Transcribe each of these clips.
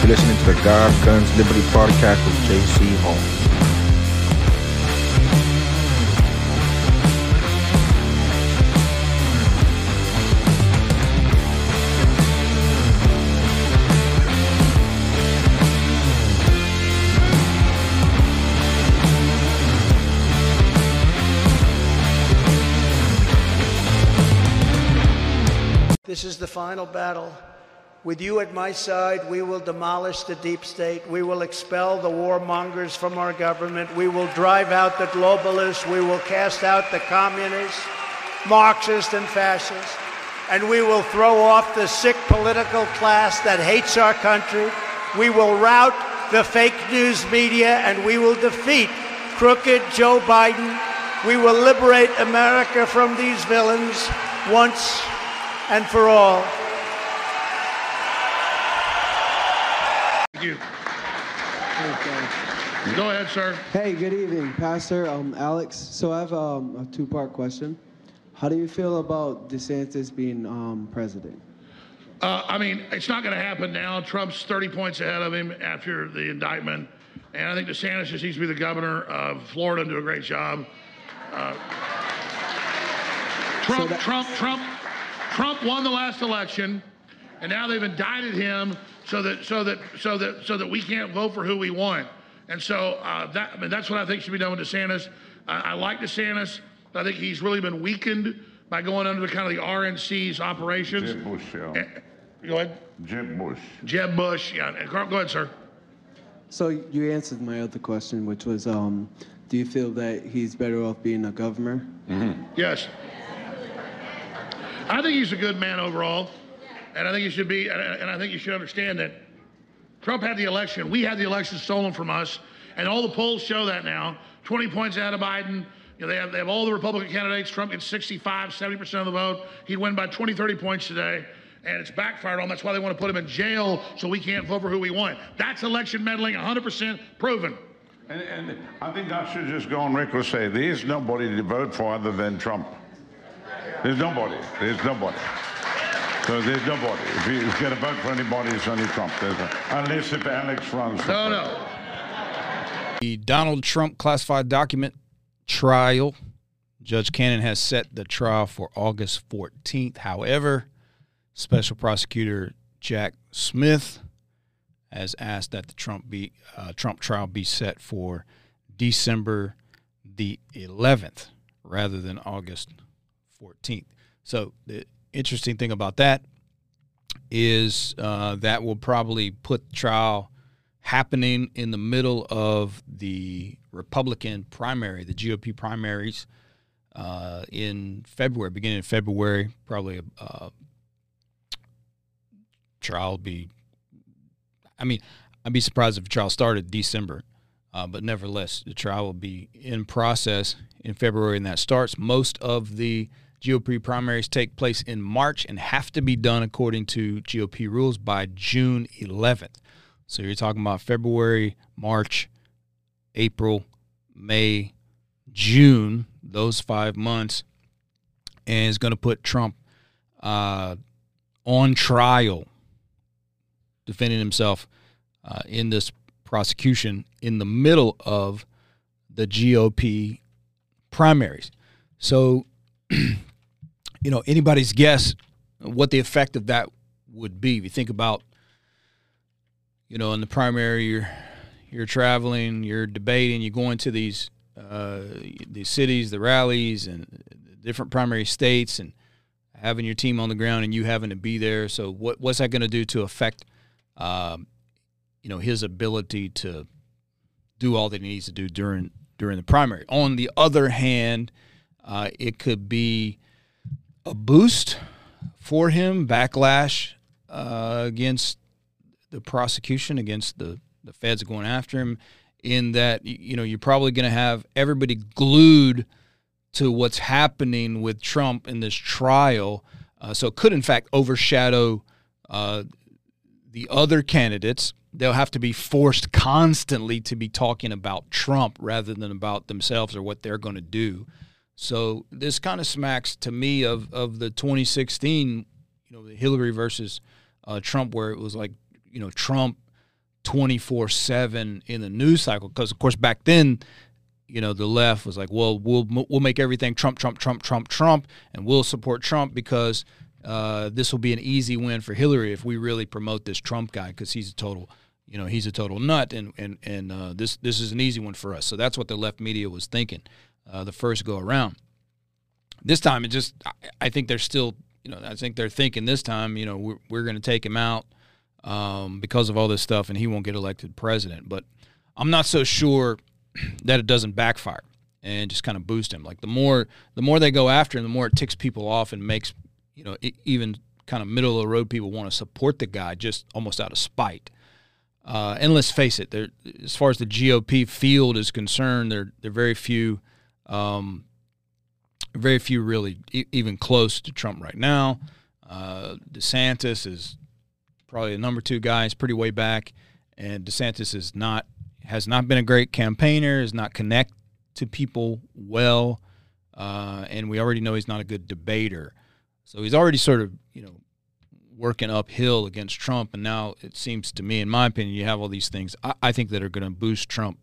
You're listening to the God, Guns, Liberty podcast with J.C. Hall. This is the final battle. With you at my side, we will demolish the deep state. We will expel the warmongers from our government. We will drive out the globalists. We will cast out the communists, Marxists, and fascists. And we will throw off the sick political class that hates our country. We will rout the fake news media and we will defeat crooked Joe Biden. We will liberate America from these villains once and for all. Thank you. Go ahead, sir. Hey, good evening, Pastor um, Alex. So I have um, a two-part question. How do you feel about DeSantis being um, president? Uh, I mean, it's not going to happen now. Trump's 30 points ahead of him after the indictment. And I think DeSantis just needs to be the governor of Florida and do a great job. Uh, Trump, that- Trump, Trump, Trump won the last election, and now they've indicted him so that so that so that so that we can't vote for who we want. And so uh, that I mean, that's what I think should be done with DeSantis. I, I like DeSantis. but I think he's really been weakened by going under the kind of the RNC's operations. Jeb Bush, yeah. Eh, Go ahead. Jeb Bush. Jeb Bush. Yeah. Go ahead, sir. So you answered my other question, which was, um, do you feel that he's better off being a governor? Yes. I think he's a good man overall, and I think he should be. And I think you should understand that Trump had the election. We had the election stolen from us, and all the polls show that now. 20 points out of Biden. You know, they have they have all the Republican candidates. Trump gets 65, 70 percent of the vote. He'd win by 20, 30 points today. And it's backfired on. him. That's why they want to put him in jail so we can't vote for who we want. That's election meddling, 100% proven. And, and I think I should just go on record say there is nobody to vote for other than Trump. There's nobody. There's nobody. So there's nobody. If you- if you're going vote for anybody, it's only Trump. There's a, unless if Alex runs. No, no. The Donald Trump classified document trial. Judge Cannon has set the trial for August 14th. However, Special Prosecutor Jack Smith has asked that the Trump be uh, Trump trial be set for December the 11th rather than August 14th. So the interesting thing about that is uh, that will probably put trial happening in the middle of the Republican primary, the GOP primaries uh, in February, beginning of February. Probably a uh, trial be. I mean, I'd be surprised if trial started December, uh, but nevertheless, the trial will be in process in February, and that starts. Most of the GOP primaries take place in March and have to be done according to GOP rules by June 11th. So you're talking about February, March, April, May, June, those five months, and it's going to put Trump uh, on trial, defending himself uh, in this prosecution in the middle of the GOP primaries. So, you know, anybody's guess what the effect of that would be. If you think about, you know, in the primary, you're you're traveling, you're debating, you're going to these uh, these cities, the rallies, and different primary states, and having your team on the ground, and you having to be there. So, what what's that going to do to affect, um, you know, his ability to do all that he needs to do during during the primary? On the other hand, uh, it could be a boost for him, backlash uh, against the prosecution, against the the feds going after him. In that, you know, you're probably going to have everybody glued to what's happening with Trump in this trial. Uh, so it could, in fact, overshadow uh, the other candidates. They'll have to be forced constantly to be talking about Trump rather than about themselves or what they're going to do. So this kind of smacks to me of of the 2016, you know, the Hillary versus uh, Trump, where it was like, you know, Trump 24 7 in the news cycle. Because, of course, back then, you know, the left was like, well, we'll, we'll make everything Trump, Trump, Trump, Trump, Trump, and we'll support Trump because uh, this will be an easy win for Hillary if we really promote this Trump guy because he's a total. You know he's a total nut, and and and uh, this this is an easy one for us. So that's what the left media was thinking uh, the first go around. This time, it just I, think they're still you know I think they're thinking this time you know we're, we're going to take him out um, because of all this stuff, and he won't get elected president. But I'm not so sure that it doesn't backfire and just kind of boost him. Like the more the more they go after him, the more it ticks people off and makes you know even kind of middle of the road people want to support the guy just almost out of spite. Uh, and let's face it, there as far as the GOP field is concerned, there there are very few, um, very few really e- even close to Trump right now. Uh, DeSantis is probably the number two guy. He's pretty way back, and DeSantis is not has not been a great campaigner. Is not connect to people well, uh, and we already know he's not a good debater. So he's already sort of you know working uphill against Trump, and now it seems to me, in my opinion, you have all these things. I, I think that are going to boost Trump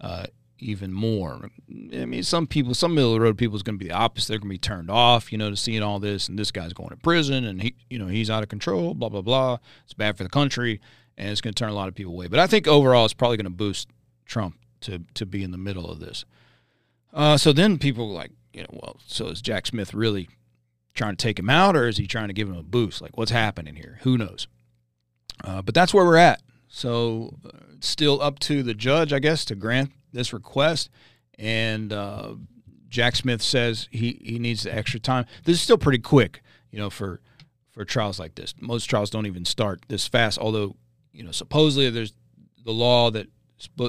uh, even more. I mean, some people, some middle of the road people is going to be the opposite. They're going to be turned off, you know, to seeing all this, and this guy's going to prison, and he, you know, he's out of control. Blah blah blah. It's bad for the country, and it's going to turn a lot of people away. But I think overall, it's probably going to boost Trump to to be in the middle of this. Uh, so then people like, you know, well, so is Jack Smith really trying to take him out or is he trying to give him a boost? Like, what's happening here? Who knows? Uh, but that's where we're at. So, uh, still up to the judge, I guess, to grant this request. And uh, Jack Smith says he, he needs the extra time. This is still pretty quick, you know, for for trials like this. Most trials don't even start this fast. Although, you know, supposedly there's the law that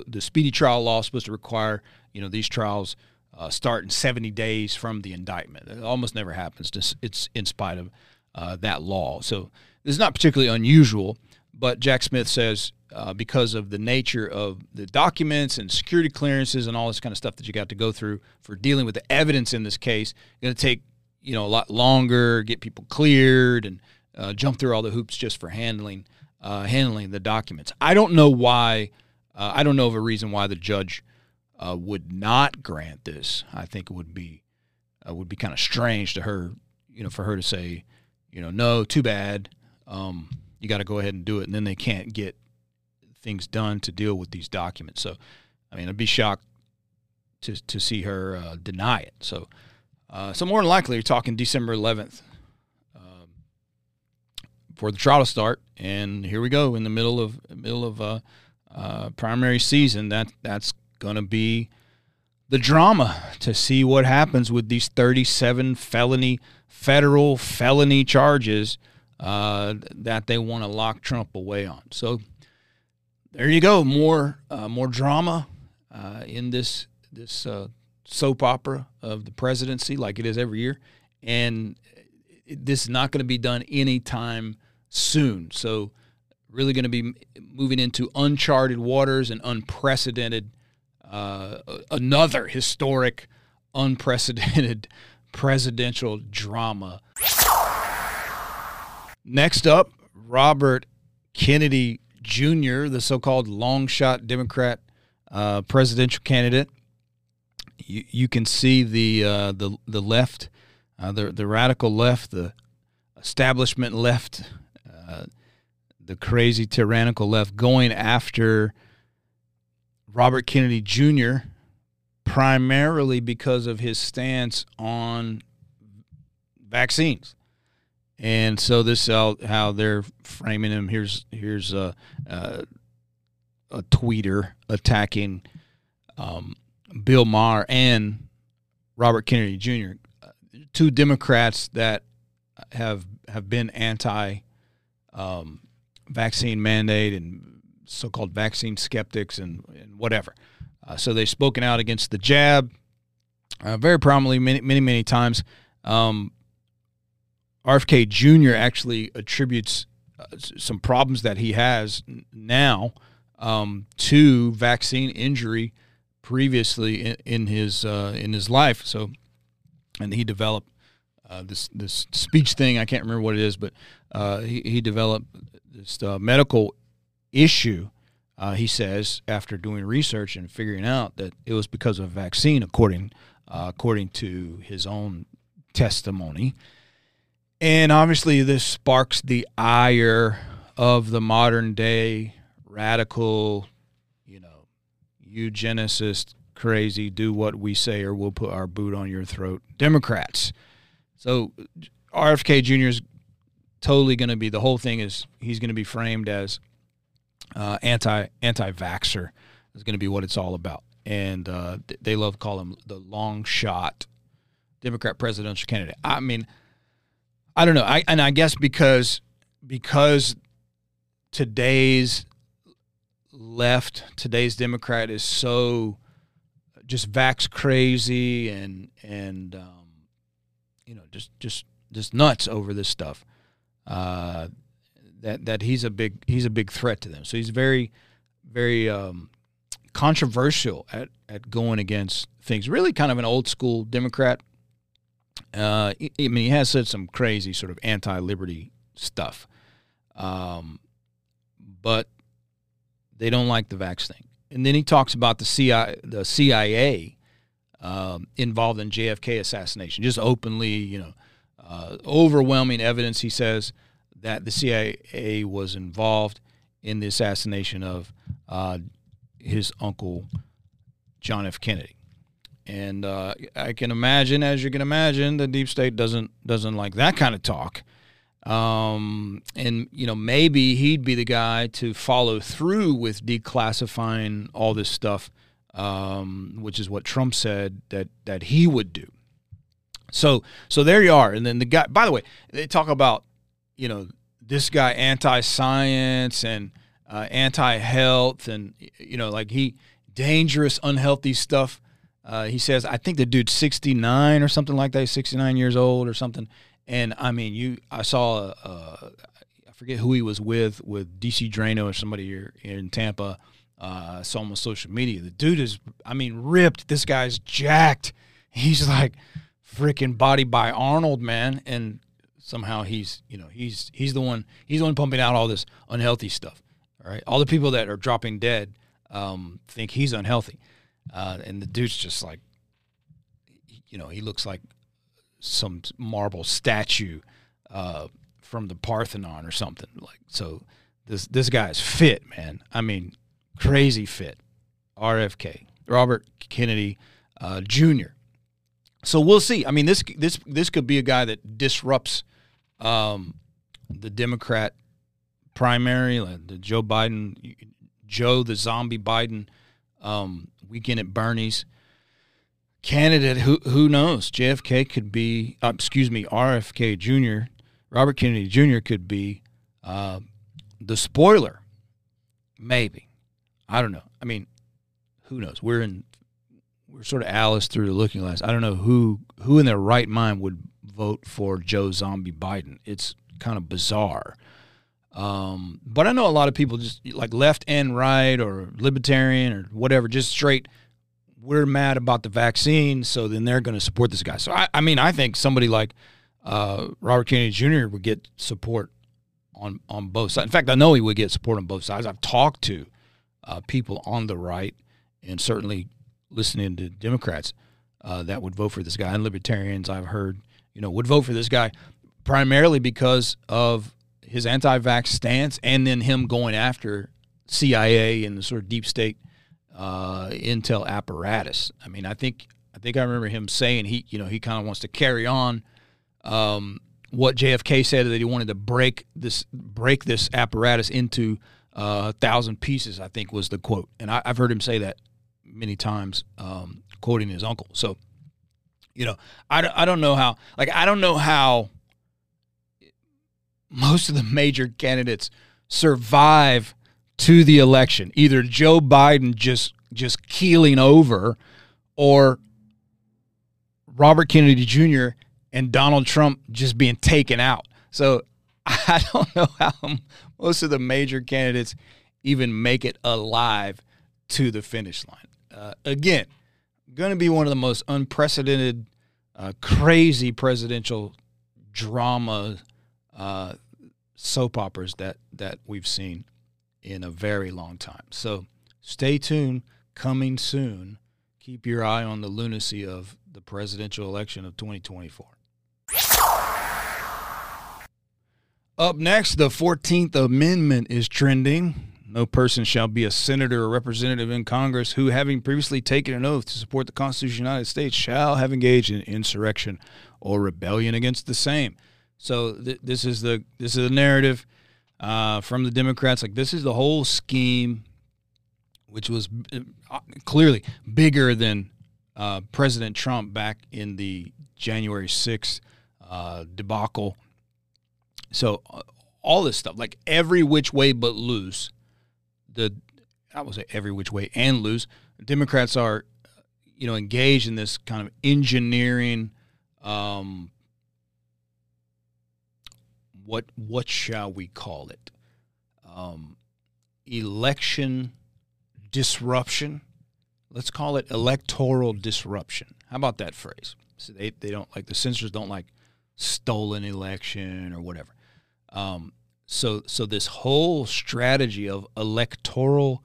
the speedy trial law is supposed to require, you know, these trials uh, start in 70 days from the indictment. It almost never happens. It's in spite of uh, that law. So this is not particularly unusual, but Jack Smith says uh, because of the nature of the documents and security clearances and all this kind of stuff that you got to go through for dealing with the evidence in this case, going to take you know a lot longer, get people cleared, and uh, jump through all the hoops just for handling uh, handling the documents. I don't know why. Uh, I don't know of a reason why the judge uh, would not grant this, I think it would be uh, would be kind of strange to her, you know, for her to say, you know, no, too bad. Um, you got to go ahead and do it, and then they can't get things done to deal with these documents. So, I mean, I'd be shocked to to see her uh, deny it. So, uh, so more than likely, you're talking December 11th um, for the trial to start, and here we go in the middle of middle of uh, uh, primary season. That that's going to be the drama to see what happens with these 37 felony federal felony charges uh, that they want to lock Trump away on. So there you go, more uh, more drama uh, in this this uh, soap opera of the presidency, like it is every year, and this is not going to be done anytime soon. So really going to be moving into uncharted waters and unprecedented uh, another historic, unprecedented presidential drama. Next up, Robert Kennedy Jr., the so called long shot Democrat uh, presidential candidate. You, you can see the, uh, the, the left, uh, the, the radical left, the establishment left, uh, the crazy tyrannical left going after Robert Kennedy Jr. primarily because of his stance on vaccines. And so this is how they're framing him. Here's here's a, a, a tweeter attacking um, Bill Maher and Robert Kennedy Jr., two Democrats that have have been anti um, vaccine mandate and so-called vaccine skeptics and, and whatever. Uh, so they've spoken out against the jab uh, very prominently many, many, many times. Um, RFK Jr. actually attributes uh, some problems that he has now um, to vaccine injury previously in, in his uh, in his life. So, and he developed uh, this this speech thing. I can't remember what it is, but uh, he, he developed this uh, medical issue he says after doing research and figuring out that it was because of a vaccine, according according to his own testimony. And obviously, this sparks the ire of the modern day radical, you know, eugenicist, crazy, do what we say or we'll put our boot on your throat Democrats. So RFK Jr. is totally going to be the whole thing is he's going to be framed as uh, anti anti vaxer is going to be what it's all about, and uh, they love to call him the long shot Democrat presidential candidate. I mean, I don't know, I and I guess because because today's left, today's Democrat is so just vax crazy and and um, you know just just just nuts over this stuff. Uh, that that he's a big he's a big threat to them. So he's very very um, controversial at at going against things. Really, kind of an old school Democrat. Uh, I mean, he has said some crazy sort of anti-liberty stuff, um, but they don't like the vax thing. And then he talks about the CIA, the CIA um, involved in JFK assassination, just openly, you know, uh, overwhelming evidence. He says that the CIA was involved in the assassination of uh, his uncle John F. Kennedy. And uh, I can imagine, as you can imagine, the deep state doesn't doesn't like that kind of talk. Um, and you know, maybe he'd be the guy to follow through with declassifying all this stuff, um, which is what Trump said that that he would do. So, so there you are. And then the guy. By the way, they talk about you know, this guy anti-science and uh, anti-health and you know, like he dangerous, unhealthy stuff. Uh, he says, I think the dude's 69 or something like that, 69 years old or something. And I mean, you, I saw, I forget who he was with, with DC Draino or somebody here in Tampa. Uh, I saw him on social media. The dude is, I mean, ripped. This guy's jacked. He's like freaking body by Arnold, man. And somehow he's you know he's he's the one he's the one pumping out all this unhealthy stuff. All right, all the people that are dropping dead um, think he's unhealthy, uh, and the dude's just like, you know, he looks like some marble statue uh, from the Parthenon or something. Like so, this this guy's fit, man. I mean, crazy fit. RFK, Robert Kennedy uh, Jr. So we'll see. I mean, this this this could be a guy that disrupts um, the Democrat primary, the Joe Biden, Joe the zombie Biden um, weekend at Bernie's candidate. Who who knows? JFK could be, uh, excuse me, RFK Jr. Robert Kennedy Jr. could be uh, the spoiler. Maybe, I don't know. I mean, who knows? We're in we're sort of Alice through the looking glass. I don't know who who in their right mind would vote for Joe Zombie Biden. It's kind of bizarre. Um, but I know a lot of people just like left and right or libertarian or whatever, just straight. We're mad about the vaccine, so then they're going to support this guy. So I, I mean, I think somebody like uh, Robert Kennedy Jr. would get support on on both sides. In fact, I know he would get support on both sides. I've talked to uh, people on the right and certainly listening to Democrats uh, that would vote for this guy and libertarians. I've heard you know, would vote for this guy primarily because of his anti-vax stance and then him going after CIA and the sort of deep state uh, intel apparatus. I mean, I think I think I remember him saying he, you know, he kind of wants to carry on um, what JFK said that he wanted to break this break this apparatus into uh, a thousand pieces. I think was the quote, and I, have heard him say that many times, um, quoting his uncle. So you know, I, I don't know how, like, I don't know how most of the major candidates survive to the election. Either Joe Biden just just keeling over or Robert Kennedy Jr. and Donald Trump just being taken out. So I don't know how most of the major candidates even make it alive to the finish line. Uh, again, going to be one of the most unprecedented, uh, crazy presidential drama uh, soap operas that that we've seen in a very long time. So stay tuned. Coming soon. Keep your eye on the lunacy of the presidential election of 2024. Up next, the 14th Amendment is trending. No person shall be a senator or representative in Congress who, having previously taken an oath to support the Constitution of the United States, shall have engaged in insurrection or rebellion against the same. So th- this is the this is the narrative uh, from the Democrats. Like this is the whole scheme, which was uh, clearly bigger than uh, President Trump back in the January 6th uh, debacle. So uh, all this stuff, like every which way but loose, the I would say every which way and loose. Democrats are, you know, engaged in this kind of engineering. Um, what what shall we call it? Um, election disruption. Let's call it electoral disruption. How about that phrase? So they, they don't like the censors don't like stolen election or whatever. Um, so so this whole strategy of electoral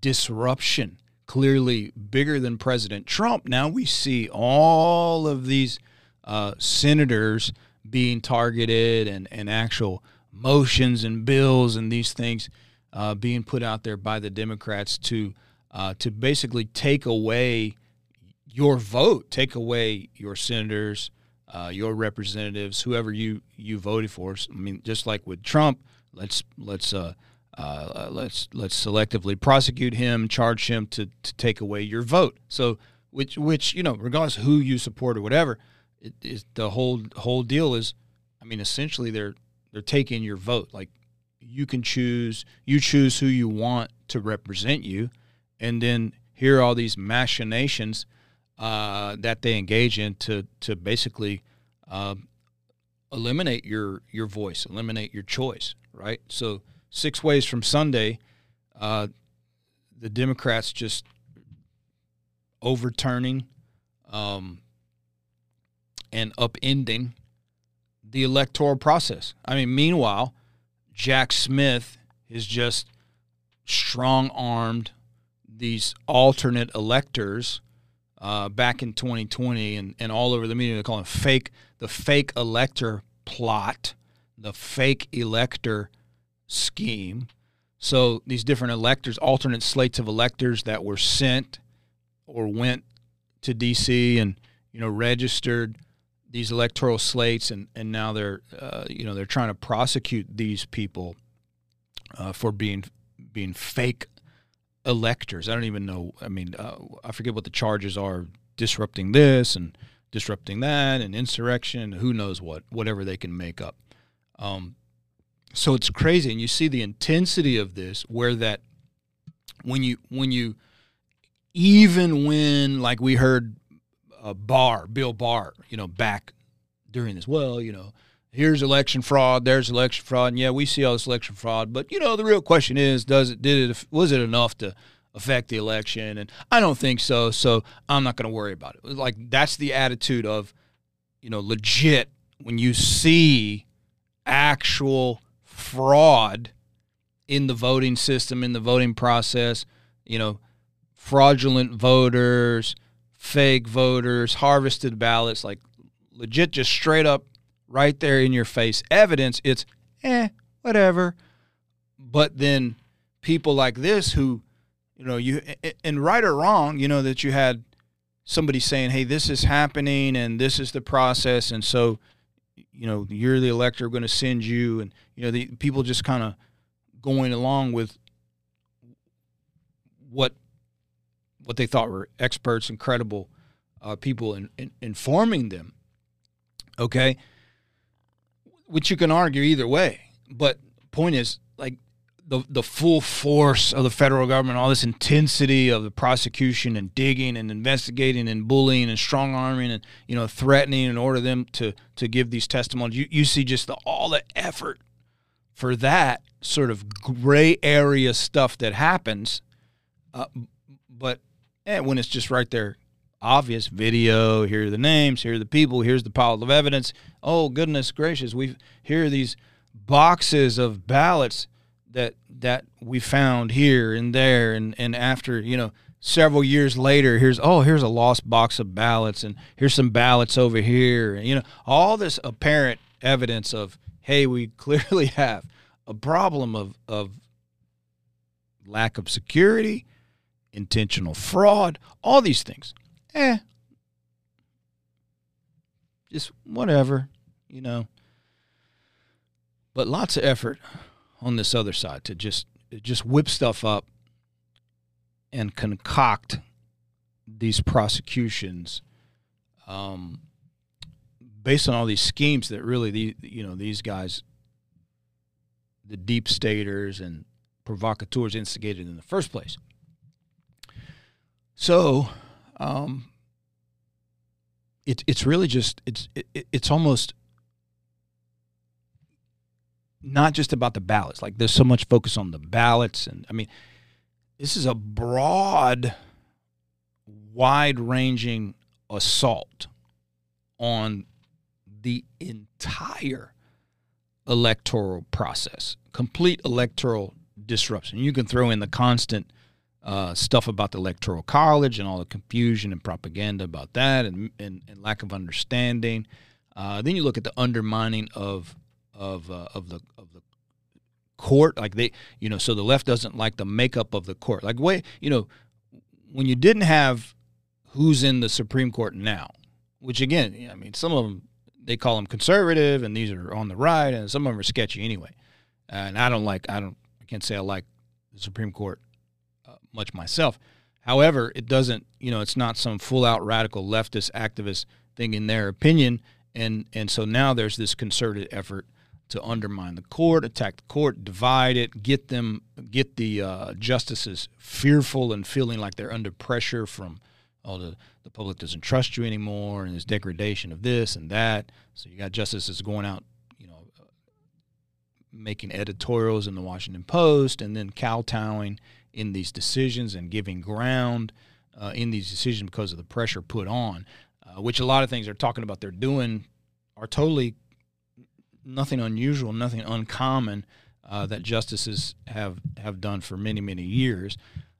disruption clearly bigger than President Trump. Now we see all of these uh, senators being targeted and, and actual motions and bills and these things uh, being put out there by the Democrats to uh, to basically take away your vote, take away your senators, uh, your representatives, whoever you you voted for. I mean, just like with Trump, let's let's uh, uh, let's let's selectively prosecute him, charge him to to take away your vote. So which which you know, regardless who you support or whatever, it is the whole whole deal is, I mean, essentially they're they're taking your vote. Like you can choose you choose who you want to represent you, and then here are all these machinations uh, that they engage in to to basically uh, eliminate your your voice, eliminate your choice. Right. So six ways from Sunday, uh, the Democrats just overturning um, and upending the electoral process. I mean, meanwhile, Jack Smith is just strong armed these alternate electors uh, back in 2020 and, and all over the media. They fake the fake elector plot, the fake elector scheme. So these different electors, alternate slates of electors that were sent or went to DC and you know registered these electoral slates, and and now they're uh, you know they're trying to prosecute these people uh, for being being fake electors. I don't even know. I mean, uh, I forget what the charges are. Disrupting this and disrupting that, and insurrection. Who knows what? Whatever they can make up. Um, so it's crazy, and you see the intensity of this, where that when you when you even when like we heard uh, Barr, Bill Barr, you know, back during this. Well, you know, here's election fraud, there's election fraud, and yeah, we see all this election fraud, but you know, the real question is, does it did it was it enough to affect the election? And I don't think so, so I'm not going to worry about it. Like that's the attitude of, you know, legit when you see actual fraud in the voting system, in the voting process, you know, fraudulent voters, fake voters, harvested ballots, like legit, just straight up right there in your face evidence. It's, eh, whatever. But then people like this who, you know, you, and right or wrong, you know, that you had somebody saying, hey, this is happening and this is the process. And so, you know, you're the elector going to send you. And, you know, the people just kind of going along with what what they thought were experts and credible uh, people in, in, informing them. Okay, which you can argue either way, but point is like the the full force of the federal government, all this intensity of the prosecution and digging and investigating and bullying and strong arming and you know threatening in order them to to give these testimonies. You you see just the, all the effort for that sort of gray area stuff that happens, uh, but and when it's just right there, obvious video, here are the names, here are the people, here's the pile of evidence. Oh goodness gracious, we here are these boxes of ballots that that we found here and there and and after you know several years later here's oh here's a lost box of ballots and here's some ballots over here and you know all this apparent evidence of hey we clearly have a problem of of lack of security intentional fraud all these things. Eh. Just whatever you know. But lots of effort on this other side to just just whip stuff up and concoct these prosecutions um, based on all these schemes that really the you know these guys the deep staters and provocateurs instigated in the first place so um, it, it's really just it's it, it's almost not just about the ballots. Like there's so much focus on the ballots, and I mean, this is a broad, wide-ranging assault on the entire electoral process, complete electoral disruption. You can throw in the constant uh, stuff about the electoral college and all the confusion and propaganda about that, and and, and lack of understanding. Uh, then you look at the undermining of of uh, of the of the court. Like they you know so the left doesn't like the makeup of the court. Like way you know when you didn't have who's in the Supreme Court now which again I mean some of them they call them conservative and these are on the right and some of them are sketchy anyway. And I don't like I don't I can't say I like the Supreme Court uh, much myself however it doesn't you know it's not some full out radical leftist activist thing in their opinion and and so now there's this concerted effort to undermine the court, attack the court, divide it, get them, get the uh, justices fearful and feeling like they're under pressure from, oh, the, the public doesn't trust you anymore, and there's degradation of this and that. So you got justices going out, you know, making editorials in the Washington Post, and then kowtowing in these decisions and giving ground uh, in these decisions because of the pressure put on, uh, which a lot of things they're talking about they're doing are totally nothing unusual, nothing uncommon uh, that justices have have done for many many years.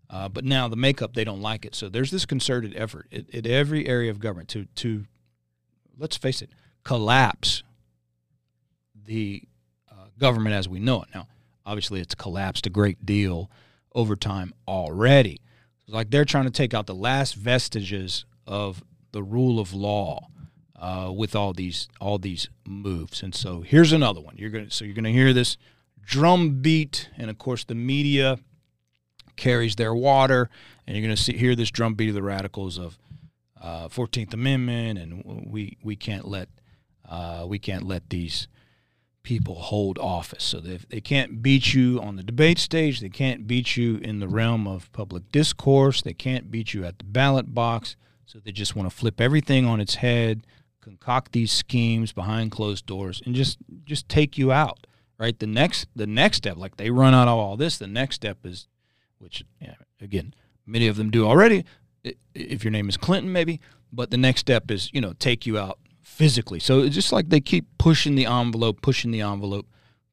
Uh, but now the makeup they don't like it. So there's this concerted effort at, at every area of government to to let's face it, collapse the uh, government as we know it. Now, obviously, it's collapsed a great deal over time already. It's like they're trying to take out the last vestiges of the rule of law uh, with all these all these moves. And so here's another one. You're gonna so you're gonna hear this drum beat, and of course the media carries their water, and you're gonna see hear this drum beat of the radicals of uh, Fourteenth Amendment, and we we can't let uh, we can't let these people hold office. So they, they can't beat you on the debate stage. They can't beat you in the realm of public discourse. They can't beat you at the ballot box. So they just want to flip everything on its head concoct these schemes behind closed doors and just just take you out right the next the next step like they run out of all this the next step is which again many of them do already if your name is clinton maybe but the next step is you know take you out physically so it's just like they keep pushing the envelope pushing the envelope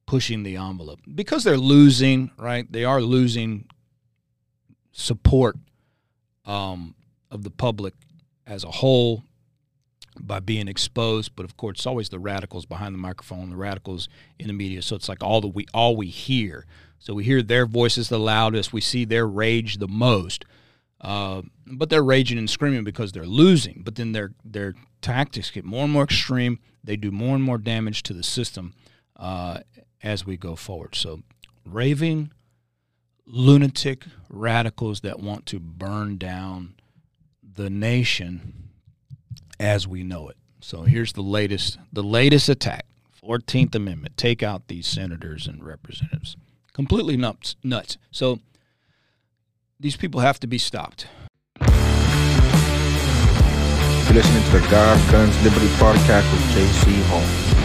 pushing the envelope because they're losing right they are losing support um, of the public as a whole by being exposed. But of course, it's always the radicals behind the microphone, the radicals in the media. So it's like all the we all we hear. So we hear their voices the loudest. We see their rage the most. Uh, but they're raging and screaming because they're losing. But then their their tactics get more and more extreme. They do more and more damage to the system uh, as we go forward. So raving, lunatic radicals that want to burn down the nation as we know it. So here's the latest the latest attack. 14th Amendment. Take out these senators and representatives. Completely nuts nuts. So these people have to be stopped. You're listening to the God Guns Liberty podcast with JC Hall.